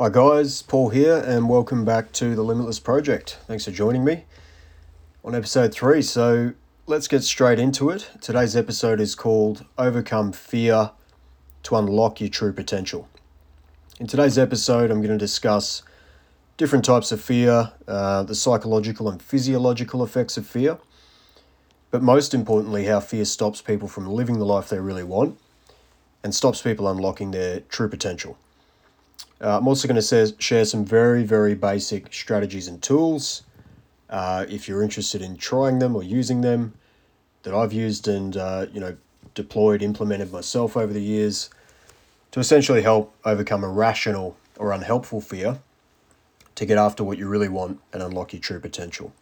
Hi, guys, Paul here, and welcome back to the Limitless Project. Thanks for joining me on episode three. So, let's get straight into it. Today's episode is called Overcome Fear to Unlock Your True Potential. In today's episode, I'm going to discuss different types of fear, uh, the psychological and physiological effects of fear, but most importantly, how fear stops people from living the life they really want and stops people unlocking their true potential. Uh, I'm also going to share some very, very basic strategies and tools. Uh, if you're interested in trying them or using them, that I've used and uh, you know deployed, implemented myself over the years, to essentially help overcome irrational or unhelpful fear, to get after what you really want and unlock your true potential.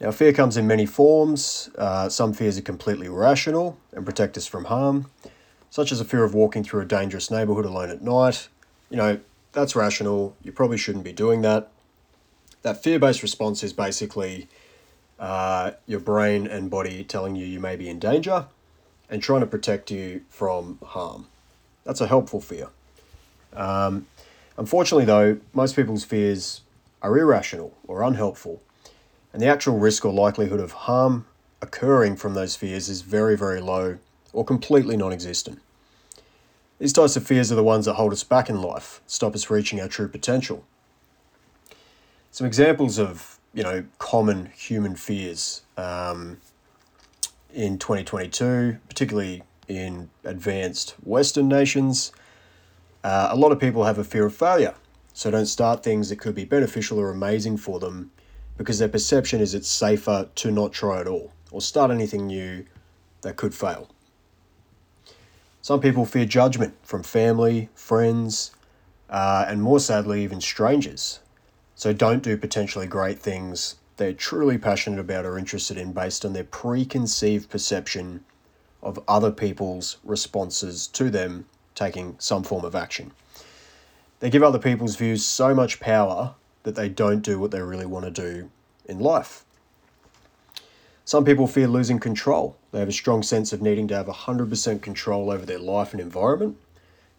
Now, fear comes in many forms. Uh, some fears are completely rational and protect us from harm, such as a fear of walking through a dangerous neighborhood alone at night you know, that's rational. You probably shouldn't be doing that. That fear based response is basically uh, your brain and body telling you you may be in danger and trying to protect you from harm. That's a helpful fear. Um, unfortunately, though, most people's fears are irrational or unhelpful, and the actual risk or likelihood of harm occurring from those fears is very, very low or completely non existent. These types of fears are the ones that hold us back in life, stop us reaching our true potential. Some examples of you know common human fears um, in 2022, particularly in advanced Western nations, uh, a lot of people have a fear of failure, so don't start things that could be beneficial or amazing for them because their perception is it's safer to not try at all or start anything new that could fail. Some people fear judgment from family, friends, uh, and more sadly, even strangers. So don't do potentially great things they're truly passionate about or interested in based on their preconceived perception of other people's responses to them taking some form of action. They give other people's views so much power that they don't do what they really want to do in life. Some people fear losing control. They have a strong sense of needing to have 100% control over their life and environment,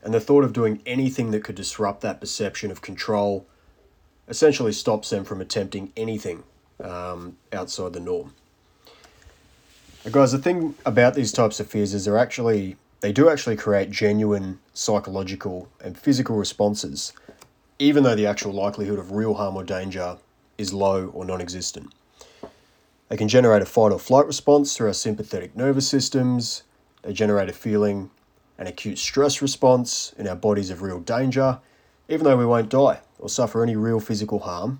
and the thought of doing anything that could disrupt that perception of control essentially stops them from attempting anything um, outside the norm. Guys, the thing about these types of fears is they're actually they do actually create genuine psychological and physical responses, even though the actual likelihood of real harm or danger is low or non-existent. They can generate a fight or flight response through our sympathetic nervous systems. They generate a feeling, an acute stress response in our bodies of real danger, even though we won't die or suffer any real physical harm.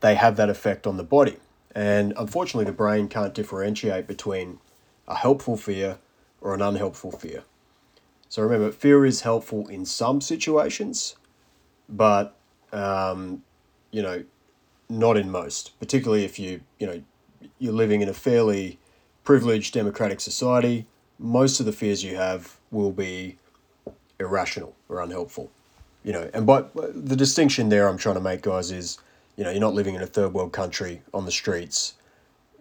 They have that effect on the body. And unfortunately, the brain can't differentiate between a helpful fear or an unhelpful fear. So remember, fear is helpful in some situations, but um, you know, not in most, particularly if you you know you're living in a fairly privileged democratic society. Most of the fears you have will be irrational or unhelpful, you know. And but the distinction there I'm trying to make, guys, is you know you're not living in a third world country on the streets,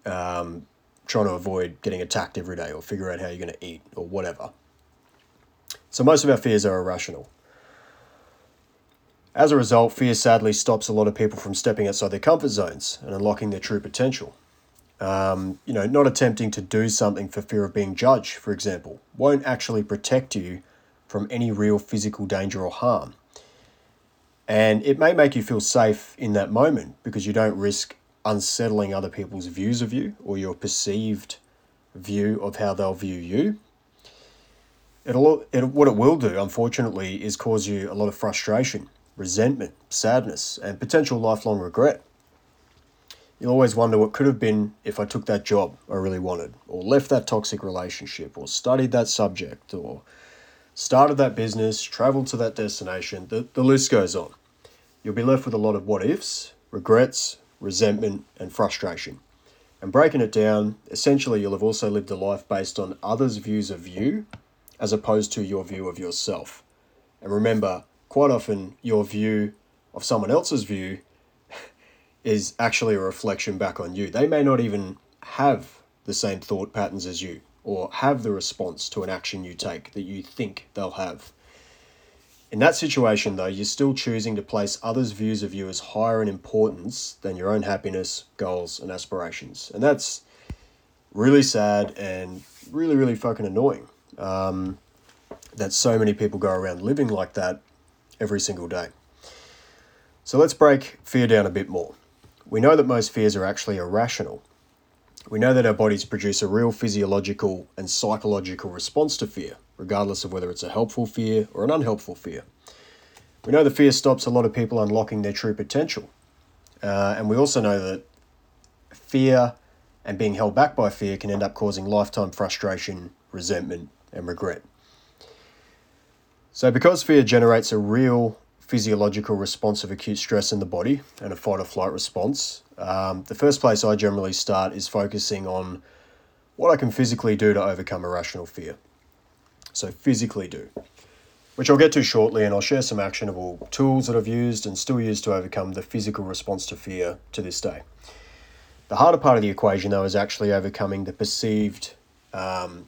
um, trying to avoid getting attacked every day or figure out how you're going to eat or whatever. So most of our fears are irrational. As a result, fear sadly stops a lot of people from stepping outside their comfort zones and unlocking their true potential. Um, you know, not attempting to do something for fear of being judged, for example, won't actually protect you from any real physical danger or harm. And it may make you feel safe in that moment because you don't risk unsettling other people's views of you or your perceived view of how they'll view you. It'll, it, what it will do, unfortunately, is cause you a lot of frustration resentment, sadness, and potential lifelong regret. You'll always wonder what could have been if I took that job I really wanted, or left that toxic relationship, or studied that subject, or started that business, traveled to that destination. The, the list goes on. You'll be left with a lot of what ifs, regrets, resentment, and frustration. And breaking it down, essentially, you'll have also lived a life based on others' views of you as opposed to your view of yourself. And remember, quite often your view of someone else's view is actually a reflection back on you. They may not even have the same thought patterns as you or have the response to an action you take that you think they'll have. In that situation, though, you're still choosing to place others' views of you as higher in importance than your own happiness, goals, and aspirations. And that's really sad and really, really fucking annoying um, that so many people go around living like that every single day. So let's break fear down a bit more. We know that most fears are actually irrational. We know that our bodies produce a real physiological and psychological response to fear, regardless of whether it's a helpful fear or an unhelpful fear. We know the fear stops a lot of people unlocking their true potential. Uh, and we also know that fear and being held back by fear can end up causing lifetime frustration, resentment, and regret. So, because fear generates a real physiological response of acute stress in the body and a fight or flight response, um, the first place I generally start is focusing on what I can physically do to overcome irrational fear. So, physically do, which I'll get to shortly, and I'll share some actionable tools that I've used and still use to overcome the physical response to fear to this day. The harder part of the equation, though, is actually overcoming the perceived um,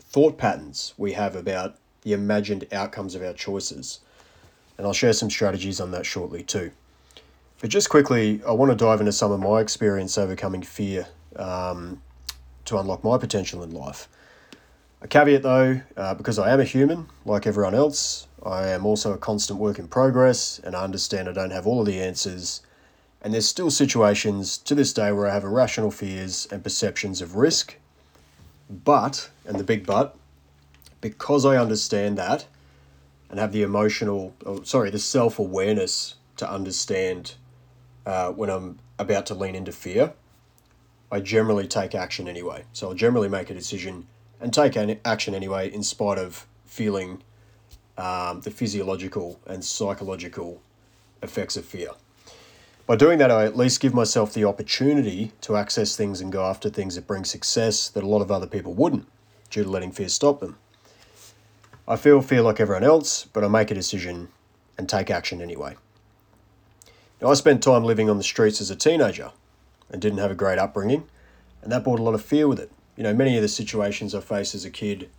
thought patterns we have about the imagined outcomes of our choices. And I'll share some strategies on that shortly, too. But just quickly, I want to dive into some of my experience overcoming fear um, to unlock my potential in life. A caveat though, uh, because I am a human, like everyone else, I am also a constant work in progress, and I understand I don't have all of the answers. And there's still situations to this day where I have irrational fears and perceptions of risk. But, and the big but, because I understand that and have the emotional, oh, sorry, the self awareness to understand uh, when I'm about to lean into fear, I generally take action anyway. So I'll generally make a decision and take an action anyway, in spite of feeling um, the physiological and psychological effects of fear. By doing that, I at least give myself the opportunity to access things and go after things that bring success that a lot of other people wouldn't, due to letting fear stop them. I feel fear like everyone else, but I make a decision and take action anyway. Now, I spent time living on the streets as a teenager and didn't have a great upbringing, and that brought a lot of fear with it. You know, many of the situations I faced as a kid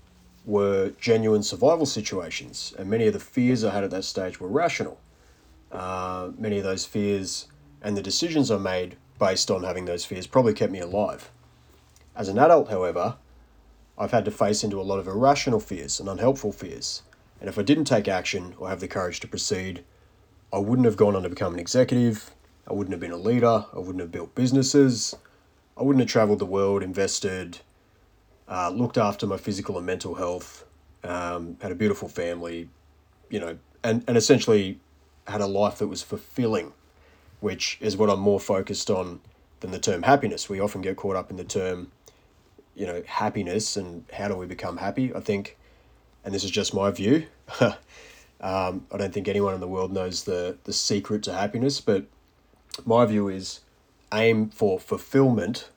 were genuine survival situations, and many of the fears I had at that stage were rational. Uh, many of those fears and the decisions I made based on having those fears probably kept me alive. As an adult, however, I've had to face into a lot of irrational fears and unhelpful fears, and if I didn't take action or have the courage to proceed, I wouldn't have gone on to become an executive, I wouldn't have been a leader, I wouldn't have built businesses, I wouldn't have traveled the world, invested, uh, looked after my physical and mental health, um, had a beautiful family, you know, and, and essentially had a life that was fulfilling, which is what I'm more focused on than the term happiness. We often get caught up in the term, you know, happiness and how do we become happy. I think, and this is just my view, Um, I don't think anyone in the world knows the, the secret to happiness, but my view is aim for fulfillment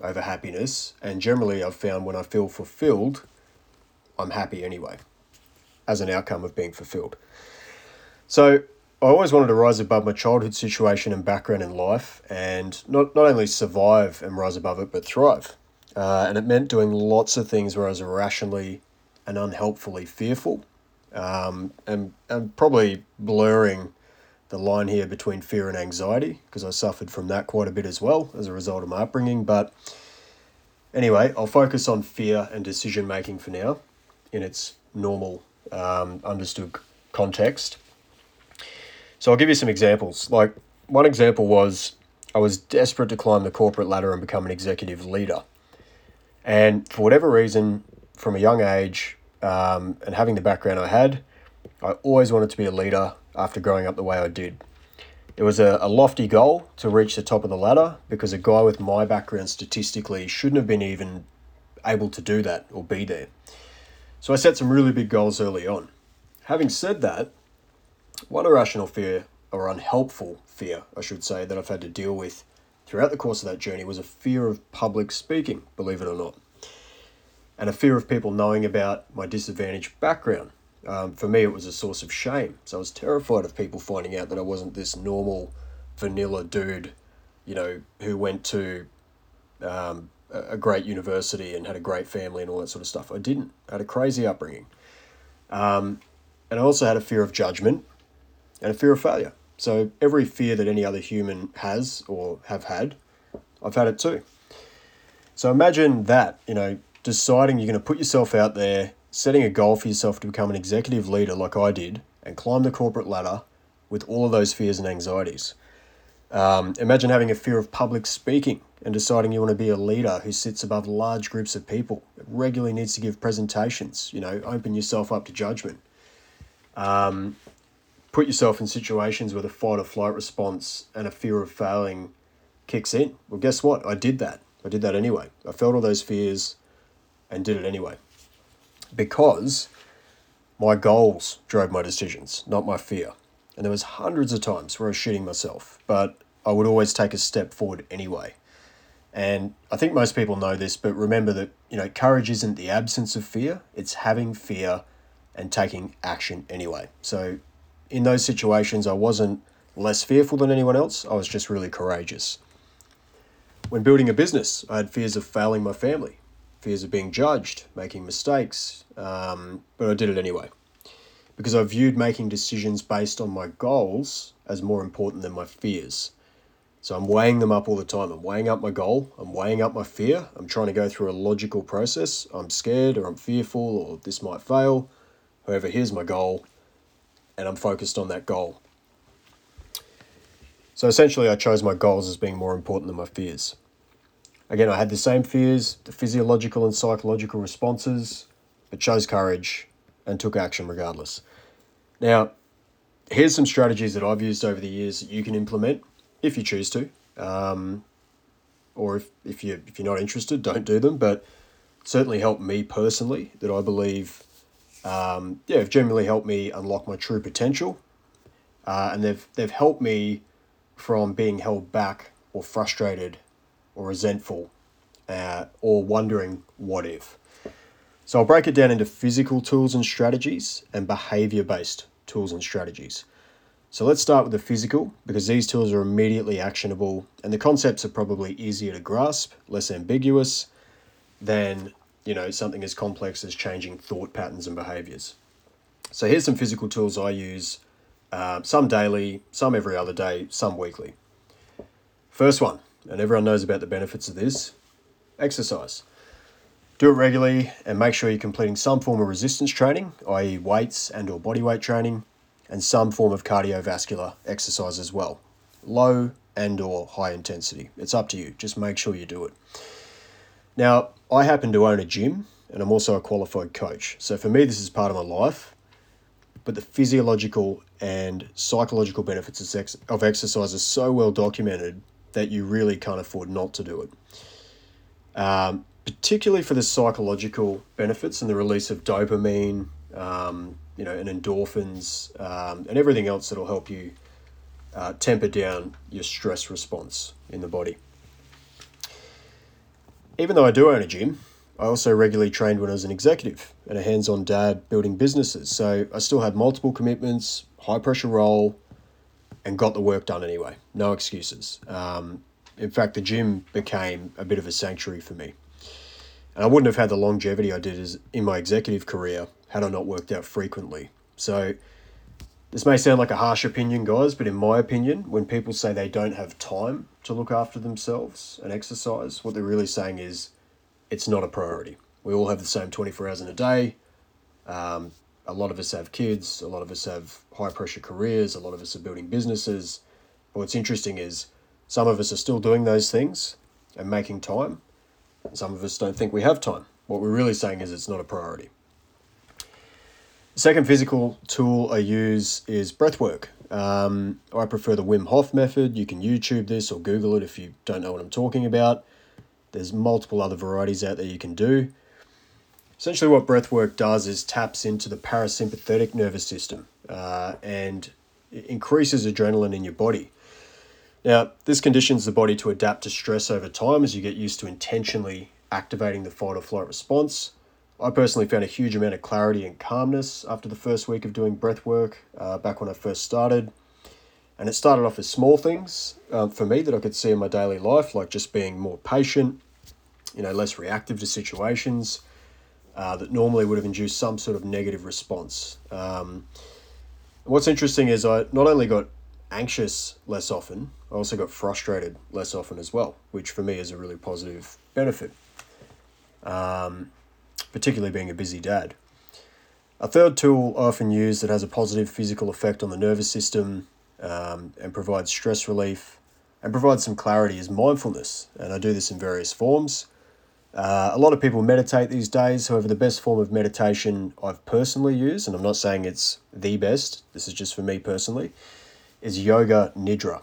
over happiness. And generally, I've found when I feel fulfilled, I'm happy anyway, as an outcome of being fulfilled. So I always wanted to rise above my childhood situation and background in life and not, not only survive and rise above it, but thrive. Uh, and it meant doing lots of things where I was irrationally and unhelpfully fearful um, and, and probably blurring the line here between fear and anxiety because I suffered from that quite a bit as well as a result of my upbringing. But anyway, I'll focus on fear and decision making for now in its normal, um, understood context. So I'll give you some examples. Like, one example was I was desperate to climb the corporate ladder and become an executive leader. And for whatever reason, from a young age, um, and having the background I had, I always wanted to be a leader after growing up the way I did. It was a, a lofty goal to reach the top of the ladder because a guy with my background statistically shouldn't have been even able to do that or be there. So I set some really big goals early on. Having said that, one irrational fear, or unhelpful fear, I should say, that I've had to deal with throughout the course of that journey was a fear of public speaking, believe it or not and a fear of people knowing about my disadvantaged background. Um, for me, it was a source of shame. So I was terrified of people finding out that I wasn't this normal, vanilla dude, you know, who went to um, a great university and had a great family and all that sort of stuff. I didn't. I had a crazy upbringing. Um, And I also had a fear of judgment and a fear of failure. So every fear that any other human has or have had, I've had it too. So imagine that, you know, deciding you're going to put yourself out there, setting a goal for yourself to become an executive leader like I did, and climb the corporate ladder with all of those fears and anxieties. Um, imagine having a fear of public speaking and deciding you want to be a leader who sits above large groups of people, regularly needs to give presentations, you know, open yourself up to judgment. Um, put yourself in situations where the fight or flight response and a fear of failing kicks in. Well, guess what? I did that. I did that anyway. I felt all those fears and did it anyway. Because my goals drove my decisions, not my fear. And there was hundreds of times where I was shooting myself, but I would always take a step forward anyway. And I think most people know this, but remember that, you know, courage isn't the absence of fear, it's having fear and taking action anyway. So in those situations, I wasn't less fearful than anyone else, I was just really courageous. When building a business, I had fears of failing my family, fears of being judged, making mistakes, um, but I did it anyway. Because I viewed making decisions based on my goals as more important than my fears. So I'm weighing them up all the time. I'm weighing up my goal. I'm weighing up my fear. I'm trying to go through a logical process. I'm scared or I'm fearful or this might fail. However, here's my goal, and I'm focused on that goal. So essentially, I chose my goals as being more important than my fears. Again, I had the same fears, the physiological and psychological responses, but chose courage and took action regardless. Now, here's some strategies that I've used over the years that you can implement if you choose to. Um, or if, if, you, if you're not interested, don't do them. But certainly helped me personally that I believe, um, yeah, have generally helped me unlock my true potential. Uh, and they've, they've helped me from being held back or frustrated or resentful uh, or wondering what if. So I'll break it down into physical tools and strategies and behavior based tools and strategies. So let's start with the physical because these tools are immediately actionable and the concepts are probably easier to grasp, less ambiguous than, you know, something as complex as changing thought patterns and behaviors. So here's some physical tools I use, uh, some daily, some every other day, some weekly. First one, and everyone knows about the benefits of this, exercise. Do it regularly and make sure you're completing some form of resistance training, i.e. weights and or body weight training and some form of cardiovascular exercise as well. Low and or high intensity. It's up to you. Just make sure you do it. Now, I happen to own a gym and I'm also a qualified coach. So for me this is part of my life. But the physiological and psychological benefits of exercise are so well documented that you really can't afford not to do it. Um, particularly for the psychological benefits and the release of dopamine, um, you know, and endorphins um, and everything else that'll help you uh, temper down your stress response in the body. Even though I do own a gym, I also regularly trained when I was an executive and a hands on dad building businesses. So I still had multiple commitments, high pressure role, and got the work done anyway. No excuses. Um, in fact, the gym became a bit of a sanctuary for me. And I wouldn't have had the longevity I did as in my executive career had I not worked out frequently. So this may sound like a harsh opinion, guys, but in my opinion, when people say they don't have time to look after themselves and exercise, what they're really saying is it's not a priority. We all have the same 24 hours in a day. Um, a lot of us have kids, a lot of us have high pressure careers, a lot of us are building businesses. But what's interesting is some of us are still doing those things and making time, some of us don't think we have time. What we're really saying is it's not a priority. The second physical tool I use is breath work. Um, I prefer the Wim Hof method. You can YouTube this or Google it if you don't know what I'm talking about. There's multiple other varieties out there you can do. Essentially, what breath work does is taps into the parasympathetic nervous system uh, and increases adrenaline in your body. Now, this conditions the body to adapt to stress over time as you get used to intentionally activating the fight or flight response. I personally found a huge amount of clarity and calmness after the first week of doing breath work uh, back when I first started. And it started off as small things um, for me that I could see in my daily life, like just being more patient, you know, less reactive to situations, uh, that normally would have induced some sort of negative response. Um, what's interesting is I not only got anxious less often, I also got frustrated less often as well, which for me is a really positive benefit, um, particularly being a busy dad. A third tool I often used that has a positive physical effect on the nervous system um, and provides stress relief and provides some clarity is mindfulness. And I do this in various forms. Uh, a lot of people meditate these days. However, the best form of meditation I've personally used, and I'm not saying it's the best, this is just for me personally, is yoga nidra.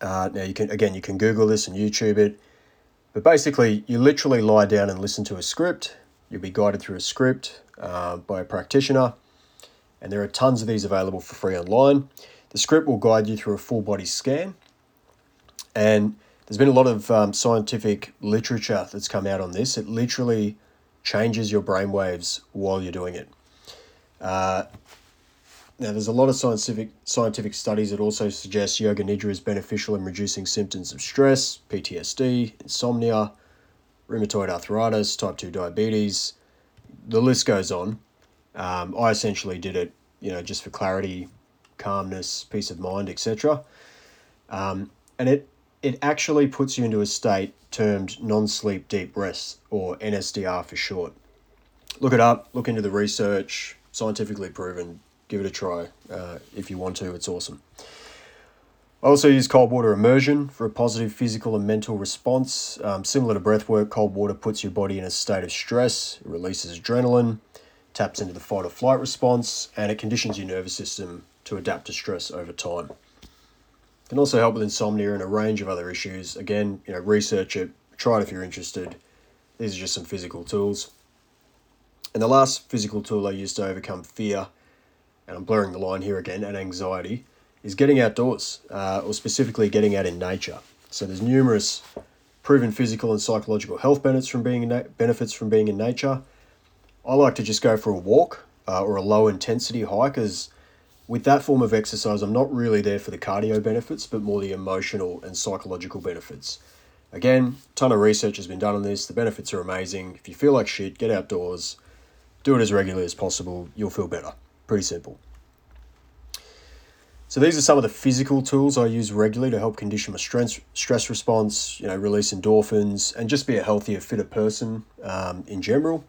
Uh, now you can again you can Google this and YouTube it, but basically you literally lie down and listen to a script. You'll be guided through a script uh, by a practitioner, and there are tons of these available for free online. The script will guide you through a full body scan, and there's been a lot of um, scientific literature that's come out on this. It literally changes your brain waves while you're doing it. Uh, now, there's a lot of scientific scientific studies that also suggest yoga nidra is beneficial in reducing symptoms of stress, PTSD, insomnia, rheumatoid arthritis, type two diabetes. The list goes on. Um, I essentially did it, you know, just for clarity, calmness, peace of mind, etc. Um, and it it actually puts you into a state termed non sleep deep rest, or NSDR for short. Look it up, look into the research, scientifically proven. Give it a try uh, if you want to, it's awesome. I also use cold water immersion for a positive physical and mental response. Um, similar to breath work, cold water puts your body in a state of stress, it releases adrenaline, taps into the fight or flight response, and it conditions your nervous system to adapt to stress over time. It Can also help with insomnia and a range of other issues. Again, you know, research it, try it if you're interested. These are just some physical tools. And the last physical tool I use to overcome fear, and I'm blurring the line here again, and anxiety, is getting outdoors, uh, or specifically getting out in nature. So there's numerous proven physical and psychological health benefits from being in na- benefits from being in nature. I like to just go for a walk uh, or a low intensity hike as with that form of exercise, I'm not really there for the cardio benefits, but more the emotional and psychological benefits. Again, ton of research has been done on this. The benefits are amazing. If you feel like shit, get outdoors, do it as regularly as possible. You'll feel better. Pretty simple. So these are some of the physical tools I use regularly to help condition my stress stress response. You know, release endorphins and just be a healthier, fitter person um, in general.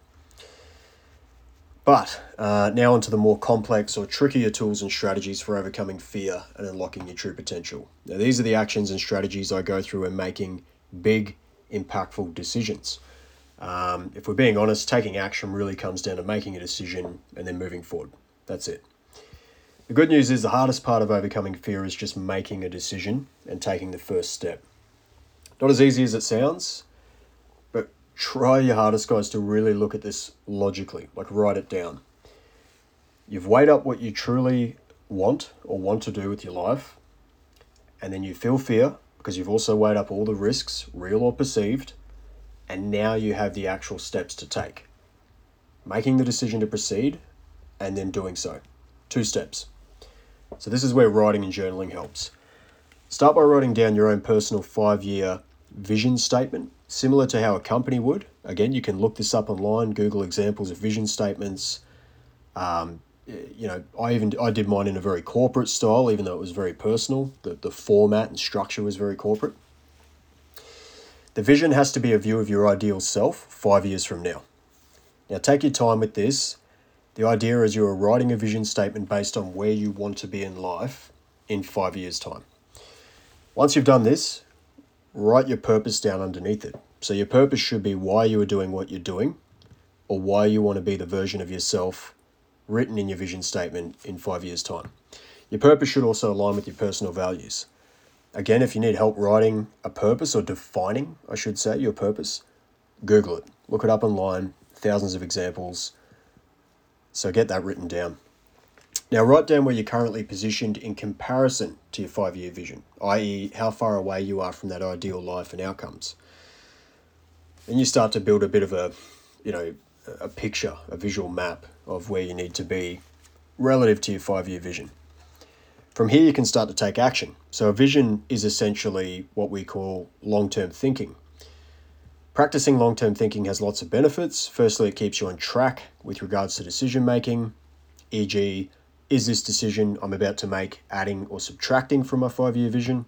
But uh, now onto the more complex or trickier tools and strategies for overcoming fear and unlocking your true potential. Now, these are the actions and strategies I go through when making big, impactful decisions. Um, if we're being honest, taking action really comes down to making a decision and then moving forward. That's it. The good news is the hardest part of overcoming fear is just making a decision and taking the first step. Not as easy as it sounds, but try your hardest, guys, to really look at this logically, like write it down. You've weighed up what you truly want or want to do with your life, and then you feel fear because you've also weighed up all the risks, real or perceived, and now you have the actual steps to take. Making the decision to proceed and then doing so. Two steps. So, this is where writing and journaling helps. Start by writing down your own personal five year vision statement similar to how a company would. Again, you can look this up online, Google examples of vision statements. Um, you know, I even I did mine in a very corporate style, even though it was very personal. The, the format and structure was very corporate. The vision has to be a view of your ideal self five years from now. Now, take your time with this. The idea is you are writing a vision statement based on where you want to be in life in five years' time. Once you've done this, write your purpose down underneath it. So your purpose should be why you are doing what you're doing or why you want to be the version of yourself written in your vision statement in five years' time. Your purpose should also align with your personal values. Again, if you need help writing a purpose or defining, I should say, your purpose, Google it. Look it up online, thousands of examples. So get that written down. Now, write down where you're currently positioned in comparison to your five year vision, i.e., how far away you are from that ideal life and outcomes. And you start to build a bit of a, you know, a picture, a visual map of where you need to be relative to your five year vision. From here, you can start to take action. So, a vision is essentially what we call long term thinking. Practicing long term thinking has lots of benefits. Firstly, it keeps you on track with regards to decision making, e.g., is this decision I'm about to make adding or subtracting from my five year vision?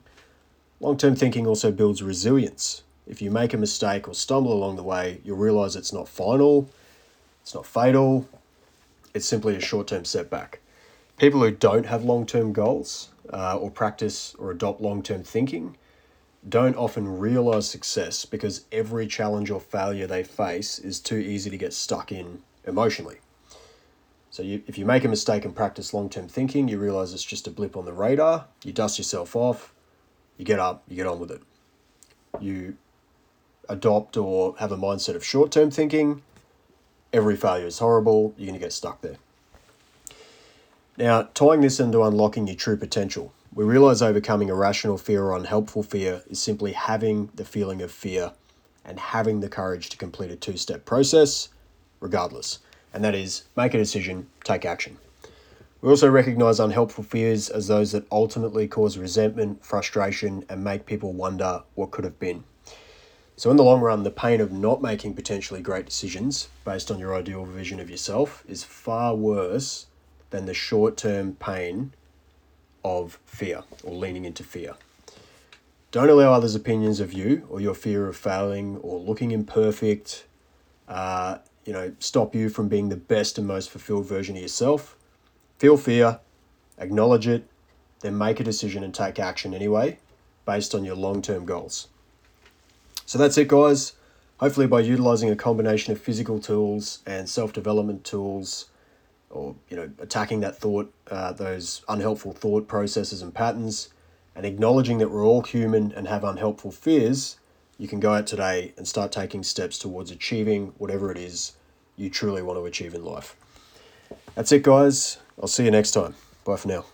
Long term thinking also builds resilience. If you make a mistake or stumble along the way, you'll realize it's not final, it's not fatal, it's simply a short term setback. People who don't have long term goals uh, or practice or adopt long term thinking don't often realize success because every challenge or failure they face is too easy to get stuck in emotionally. So you, if you make a mistake and practice long-term thinking, you realize it's just a blip on the radar. You dust yourself off, you get up, you get on with it. You adopt or have a mindset of short-term thinking. Every failure is horrible. You're going to get stuck there. Now, tying this into unlocking your true potential, we realize overcoming irrational fear or unhelpful fear is simply having the feeling of fear and having the courage to complete a two step process, regardless and that is make a decision, take action. We also recognize unhelpful fears as those that ultimately cause resentment, frustration, and make people wonder what could have been. So, in the long run, the pain of not making potentially great decisions based on your ideal vision of yourself is far worse than the short term pain of fear or leaning into fear. Don't allow others' opinions of you or your fear of failing or looking imperfect uh, you know, stop you from being the best and most fulfilled version of yourself. Feel fear, acknowledge it, then make a decision and take action anyway, based on your long term goals. So that's it, guys. Hopefully, by utilizing a combination of physical tools and self development tools, or you know, attacking that thought, uh, those unhelpful thought processes and patterns, and acknowledging that we're all human and have unhelpful fears, you can go out today and start taking steps towards achieving whatever it is you truly want to achieve in life. That's it, guys. I'll see you next time. Bye for now.